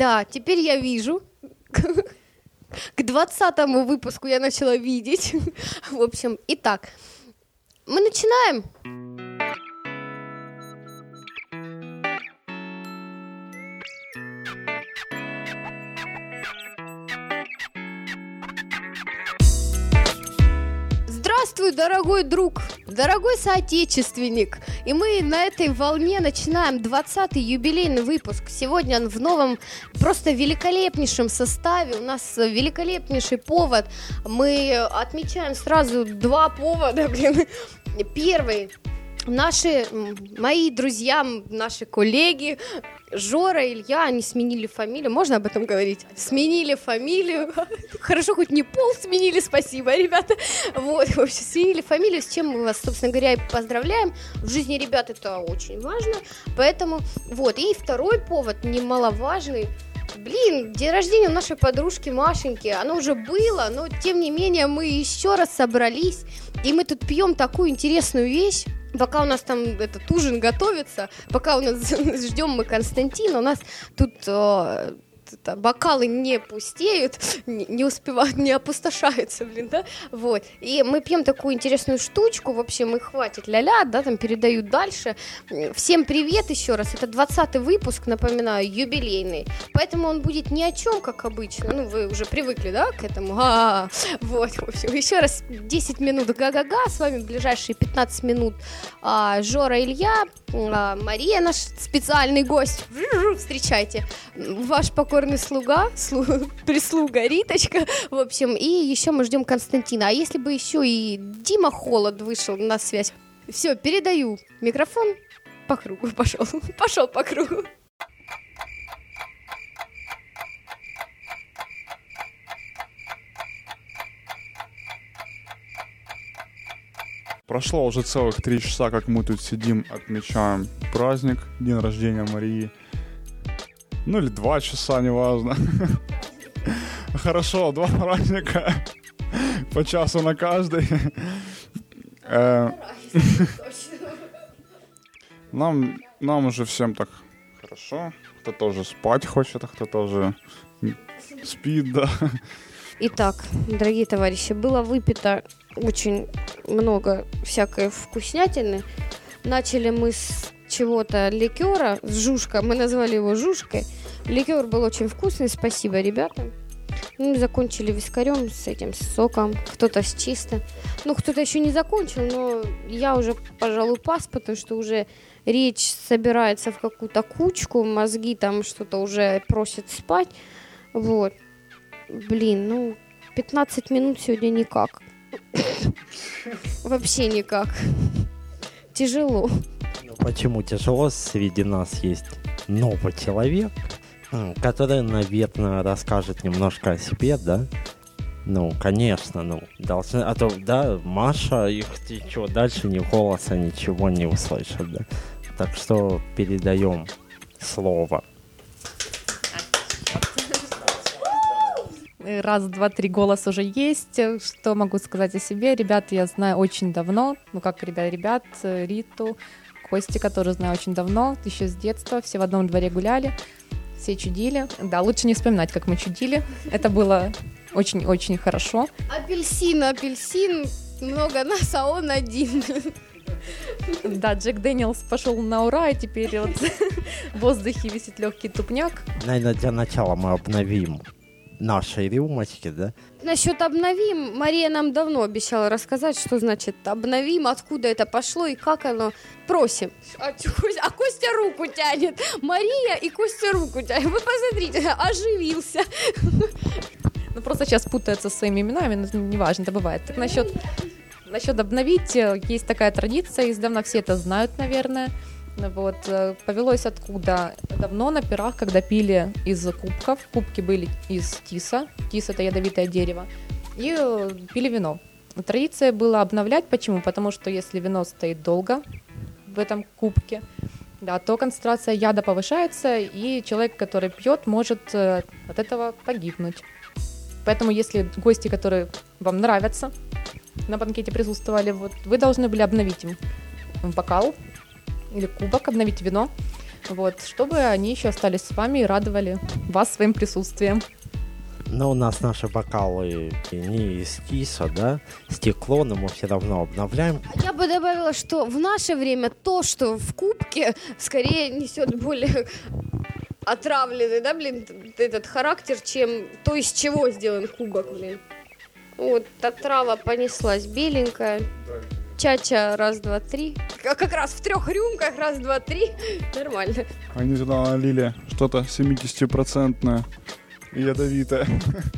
Да, теперь я вижу. К двадцатому выпуску я начала видеть. В общем, итак, мы начинаем. Здравствуй, дорогой друг, дорогой соотечественник. И мы на этой волне начинаем 20-й юбилейный выпуск. Сегодня он в новом, просто великолепнейшем составе. У нас великолепнейший повод. Мы отмечаем сразу два повода, блин. Первый наши, мои друзья, наши коллеги, Жора, Илья, они сменили фамилию. Можно об этом говорить? Сменили фамилию. Хорошо, хоть не пол сменили, спасибо, ребята. Вот, в общем, сменили фамилию, с чем мы вас, собственно говоря, и поздравляем. В жизни ребят это очень важно. Поэтому, вот. И второй повод, немаловажный, Блин, день рождения у нашей подружки Машеньки, оно уже было, но тем не менее мы еще раз собрались, и мы тут пьем такую интересную вещь, пока у нас там этот ужин готовится, пока у нас ждем мы Константина, у нас тут э, это, бокалы не пустеют, не, не успевают, не опустошаются, блин, да, вот, и мы пьем такую интересную штучку, в общем, и хватит ля-ля, да, там передают дальше, всем привет еще раз, это 20 выпуск, напоминаю, юбилейный, поэтому он будет ни о чем, как обычно, ну, вы уже привыкли, да, к этому, а, -а, -а. вот, в общем, еще раз 10 минут га-га-га, с вами ближайшие 15 минут а, Жора Илья, а, Мария наш специальный гость, встречайте, ваш покорный слуга, слу, прислуга Риточка, в общем, и еще мы ждем Константина. А если бы еще и Дима Холод вышел на связь? Все, передаю микрофон по кругу, пошел, пошел по кругу. Прошло уже целых три часа, как мы тут сидим, отмечаем праздник, день рождения Марии. Ну или два часа, неважно. Хорошо, два праздника. По часу на каждый. Э, нам, нам уже всем так хорошо. Кто-то уже спать хочет, а кто-то уже спит, да. Итак, дорогие товарищи, было выпито очень много всякой вкуснятины. Начали мы с чего-то ликера с жушка, мы назвали его жушкой. Ликер был очень вкусный, спасибо ребятам. Ну, закончили вискарем с этим с соком, кто-то с чисто. Ну, кто-то еще не закончил, но я уже, пожалуй, пас, потому что уже речь собирается в какую-то кучку, мозги там что-то уже просят спать. Вот. Блин, ну, 15 минут сегодня никак. Вообще никак. Тяжело. Почему тяжело? Среди нас есть новый человек, который, наверное, расскажет немножко о себе, да? Ну, конечно, ну, должны, а то, да, Маша, их что, дальше ни голоса, ничего не услышат, да? Так что передаем слово. Раз, два, три голос уже есть. Что могу сказать о себе? Ребят я знаю очень давно. Ну, как ребят, ребят, Риту, Кости, который знаю очень давно, еще с детства, все в одном дворе гуляли, все чудили. Да, лучше не вспоминать, как мы чудили. Это было очень-очень хорошо. Апельсин, апельсин, много нас, а он один. Да, Джек Дэниелс пошел на ура, и теперь вот в воздухе висит легкий тупняк. Наверное, для начала мы обновим нашей рюмочки, да? Насчет обновим, Мария нам давно обещала рассказать, что значит обновим, откуда это пошло и как оно. Просим. А, а Костя руку тянет. Мария и Костя руку тянет. Вы посмотрите, оживился. Ну просто сейчас путаются своими именами, но неважно, это бывает. Так насчет, насчет обновить, э, есть такая традиция, издавна все это знают, наверное. Вот, э, повелось откуда? Давно на пирах, когда пили из кубков, кубки были из тиса, тис это ядовитое дерево, и э, пили вино. Традиция была обновлять, почему? Потому что если вино стоит долго в этом кубке, да, то концентрация яда повышается, и человек, который пьет, может э, от этого погибнуть. Поэтому, если гости, которые вам нравятся, на банкете присутствовали, вот, вы должны были обновить им бокал или кубок, обновить вино. вот, чтобы они еще остались с вами и радовали вас своим присутствием. Но у нас наши бокалы не из киса, да, стекло, но мы все равно обновляем. Я бы добавила, что в наше время то, что в кубке, скорее несет более отравленный, да, блин, этот характер, чем то, из чего сделан кубок, блин. Вот, отрава понеслась беленькая. Чача раз, два, три. Как как раз в трех рюмках раз, два, три. Нормально. Они туда налили что-то 70-процентное и ядовитое.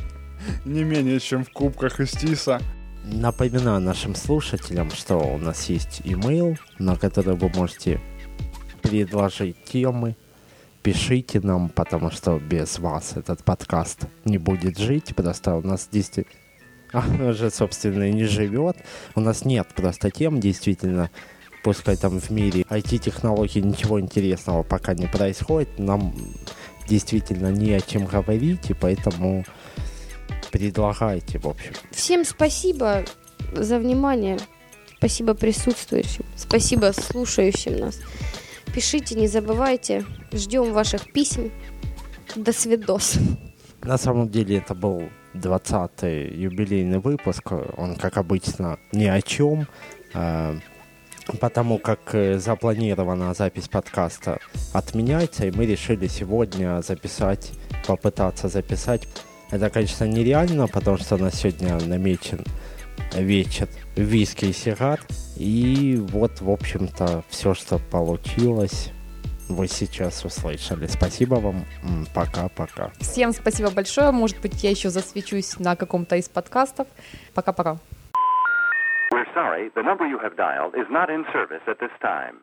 Не менее, чем в кубках из тиса. Напоминаю нашим слушателям, что у нас есть имейл, на который вы можете предложить темы. Пишите нам, потому что без вас этот подкаст не будет жить. Просто у нас действительно она же, собственно, и не живет. У нас нет просто тем, действительно, пускай там в мире IT-технологий ничего интересного пока не происходит, нам действительно не о чем говорить, и поэтому предлагайте, в общем. Всем спасибо за внимание. Спасибо присутствующим. Спасибо слушающим нас. Пишите, не забывайте. Ждем ваших писем. До свидос. На самом деле это был 20-й юбилейный выпуск. Он, как обычно, ни о чем. э, Потому как э, запланирована запись подкаста отменяется, и мы решили сегодня записать, попытаться записать. Это, конечно, нереально, потому что у нас сегодня намечен вечер виски и сигар. И вот, в общем-то, все, что получилось, вы сейчас услышали. Спасибо вам. Пока-пока. Всем спасибо большое. Может быть, я еще засвечусь на каком-то из подкастов. Пока-пока. We're sorry, the number you have dialed is not in service at this time.